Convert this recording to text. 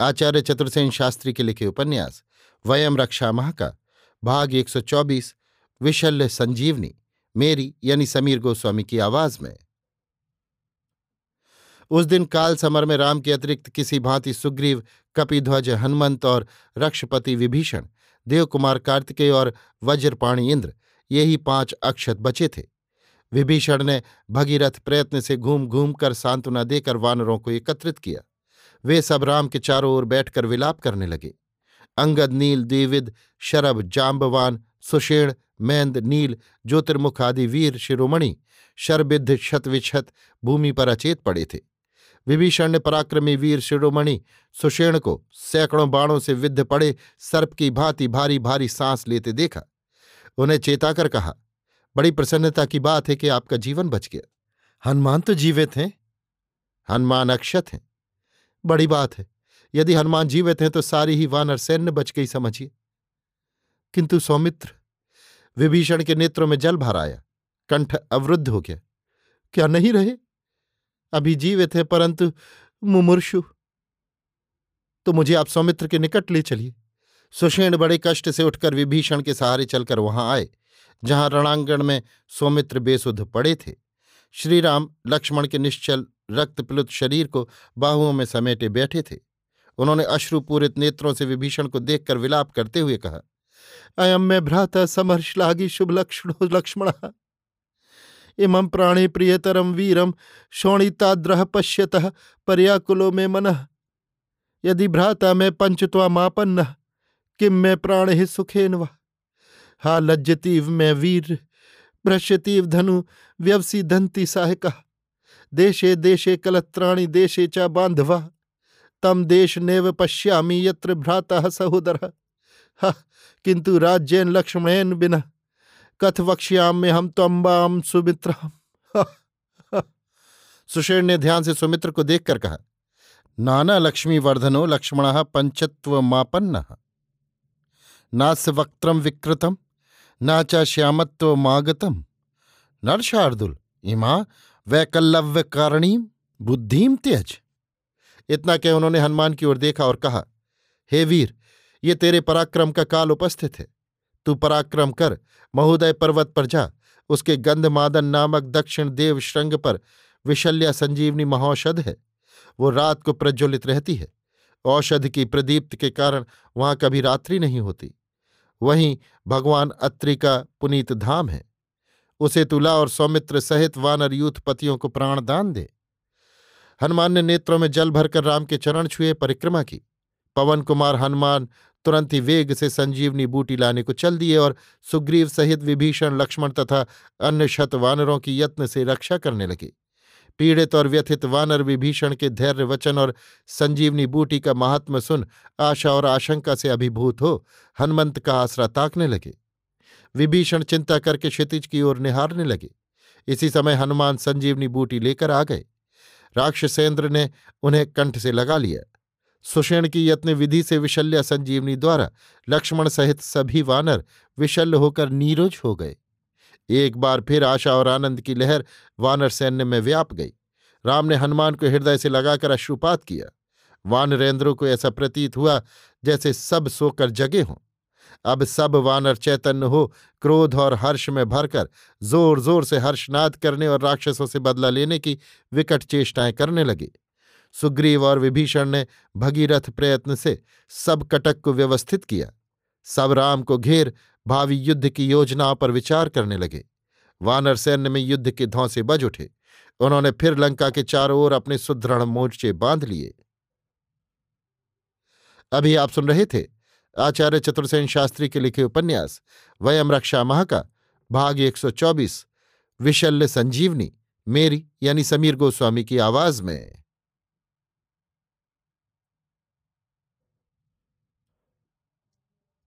आचार्य चतुर्सेन शास्त्री के लिखे उपन्यास, वयम रक्षा माह का भाग 124 विशल्य संजीवनी, मेरी यानी समीर गोस्वामी की आवाज़ में। उस दिन काल समर में राम के अतिरिक्त किसी भांति सुग्रीव, कपिध्वज, हनुमंत और रक्षपति विभीषण, देवकुमार कार्तिकेय और वज्रपाणी इंद्र यही पाँच अक्षत बचे थे। विभीषण ने भगीरथ प्रयत्न से घूम घूम कर सांत्वना देकर वानरों को एकत्रित किया। वे सब राम के चारों ओर बैठकर विलाप करने लगे। अंगद, नील, देविद, शरभ जाम्बवान सुषेण, मैंद, नील, ज्योतिर्मुख आदि वीर, शिरोमणि, शरबिद्ध शतविक्षत भूमि पर अचेत पड़े थे। विभीषण ने पराक्रमी वीर, शिरोमणि, सुषेण को सैकड़ों बाणों से विद्ध पड़े सर्प की भांति भारी भारी सांस लेते देखा। उन्हें चेताकर कहा, बड़ी प्रसन्नता की बात है कि आपका जीवन बच गया। हनुमान तो जीवित हैं? हनुमान अक्षत हैं। बड़ी बात है। यदि हनुमान जीवित हैं तो सारी ही वानर सैन्य बच गई समझिए। किंतु सौमित्र, विभीषण के नेत्रों में जल भर आया, कंठ अवरुद्ध हो गया। क्या नहीं रहे? अभी जीवित है परंतु मुमूर्षु। तो मुझे आप सौमित्र के निकट ले चलिए। सुषेण बड़े कष्ट से उठकर विभीषण के सहारे चलकर वहाँ आए, जहाँ रणांगण में सौमित्र बेसुध पड़े थे। श्रीराम, लक्ष्मण के निश्चल रक्तप्लुत शरीर को बाहुओं में समेटे बैठे थे। उन्होंने अश्रुपूरित नेत्रों से विभीषण को देखकर विलाप करते हुए कहा अयम में भ्राता समर्शलागी शुभ लक्ष्मण लक्ष्मण। इमं प्राणे प्रियतरम वीरम शोणिताद्रह पश्यत पर्याकुलो में मन। यदि भ्राता में पंचत्वामापन्न किम में प्राण ही सुखेन व? हा लज्जतीव में वीर, भ्रश्यतीव धनु व्यवसी धंती साहका। देशे देशे कलत्राणि देशे च तम देश नेव पश्यामि यत्र भ्राता सहोदर। किंतु राज्यन लक्ष्मणेन बिना कथ वक्ष्याम हम तम्बाम सुमित्र। सुषेण ने ध्यान से सुमित्र को देखकर कहा, नाना लक्ष्मी वर्धनो लक्ष्मण पंचत्व मापन्न नास्य वक्त्रम विकृतम नाचा श्यामत्व मागतम नरशार्दुल, इमा वैकल्लव्य कारणीम बुद्धिम त्यज। इतना कह उन्होंने हनुमान की ओर देखा और कहा, हे वीर, ये तेरे पराक्रम का काल उपस्थित है। तू पराक्रम कर, महोदय पर्वत पर जा, उसके गंधमादन नामक दक्षिण देव श्रृंग पर विशल्या संजीवनी महौषध है। वो रात को प्रज्वलित रहती है। औषध की प्रदीप्त के कारण वहाँ कभी रात्रि नहीं होती। वहीं भगवान अत्रि का पुनीत धाम है। उसे तुला और सौमित्र सहित वानर यूथ पतियों को प्राणदान दे। हनुमान ने नेत्रों में जल भरकर राम के चरण छुए, परिक्रमा की। पवन कुमार हनुमान तुरंत ही वेग से संजीवनी बूटी लाने को चल दिए और सुग्रीव सहित विभीषण, लक्ष्मण तथा अन्य शत वानरों की यत्न से रक्षा करने लगे। पीड़ित और व्यथित वानर विभीषण के धैर्य, वचन और संजीवनी बूटी का महात्म सुन आशा और आशंका से अभिभूत हो हनुमंत का आसरा ताकने लगे। विभीषण चिंता करके क्षितिज की ओर निहारने लगे। इसी समय हनुमान संजीवनी बूटी लेकर आ गए। राक्षसेंद्र ने उन्हें कंठ से लगा लिया। सुषेण की यत्न विधि से विशल्या संजीवनी द्वारा लक्ष्मण सहित सभी वानर विशल्य होकर नीरज हो गए। एक बार फिर आशा और आनंद की लहर वानर सैन्य में व्याप गई। राम ने हनुमान को हृदय से लगाकर अश्रुपात किया। वानरेंद्रों को ऐसा प्रतीत हुआ जैसे सब सोकर जगे हों। अब सब वानर चैतन्य हो, क्रोध और हर्ष में भरकर ज़ोर ज़ोर से हर्षनाद करने और राक्षसों से बदला लेने की विकट चेष्टाएँ करने लगे। सुग्रीव और विभीषण ने भगीरथ प्रयत्न से सब कटक को व्यवस्थित किया। सब राम को घेर भावी युद्ध की योजनाओं पर विचार करने लगे। वानर सैन्य में युद्ध के धौंसे बज उठे। उन्होंने फिर लंका के चारों ओर अपने सुदृढ़ मोर्चे बाँध लिए। अभी आप सुन रहे थे आचार्य चतुर्सेन शास्त्री के लिखे उपन्यास, वयम रक्षा माह का भाग 124 विशल्य संजीवनी, मेरी यानी समीर गोस्वामी की आवाज़ में।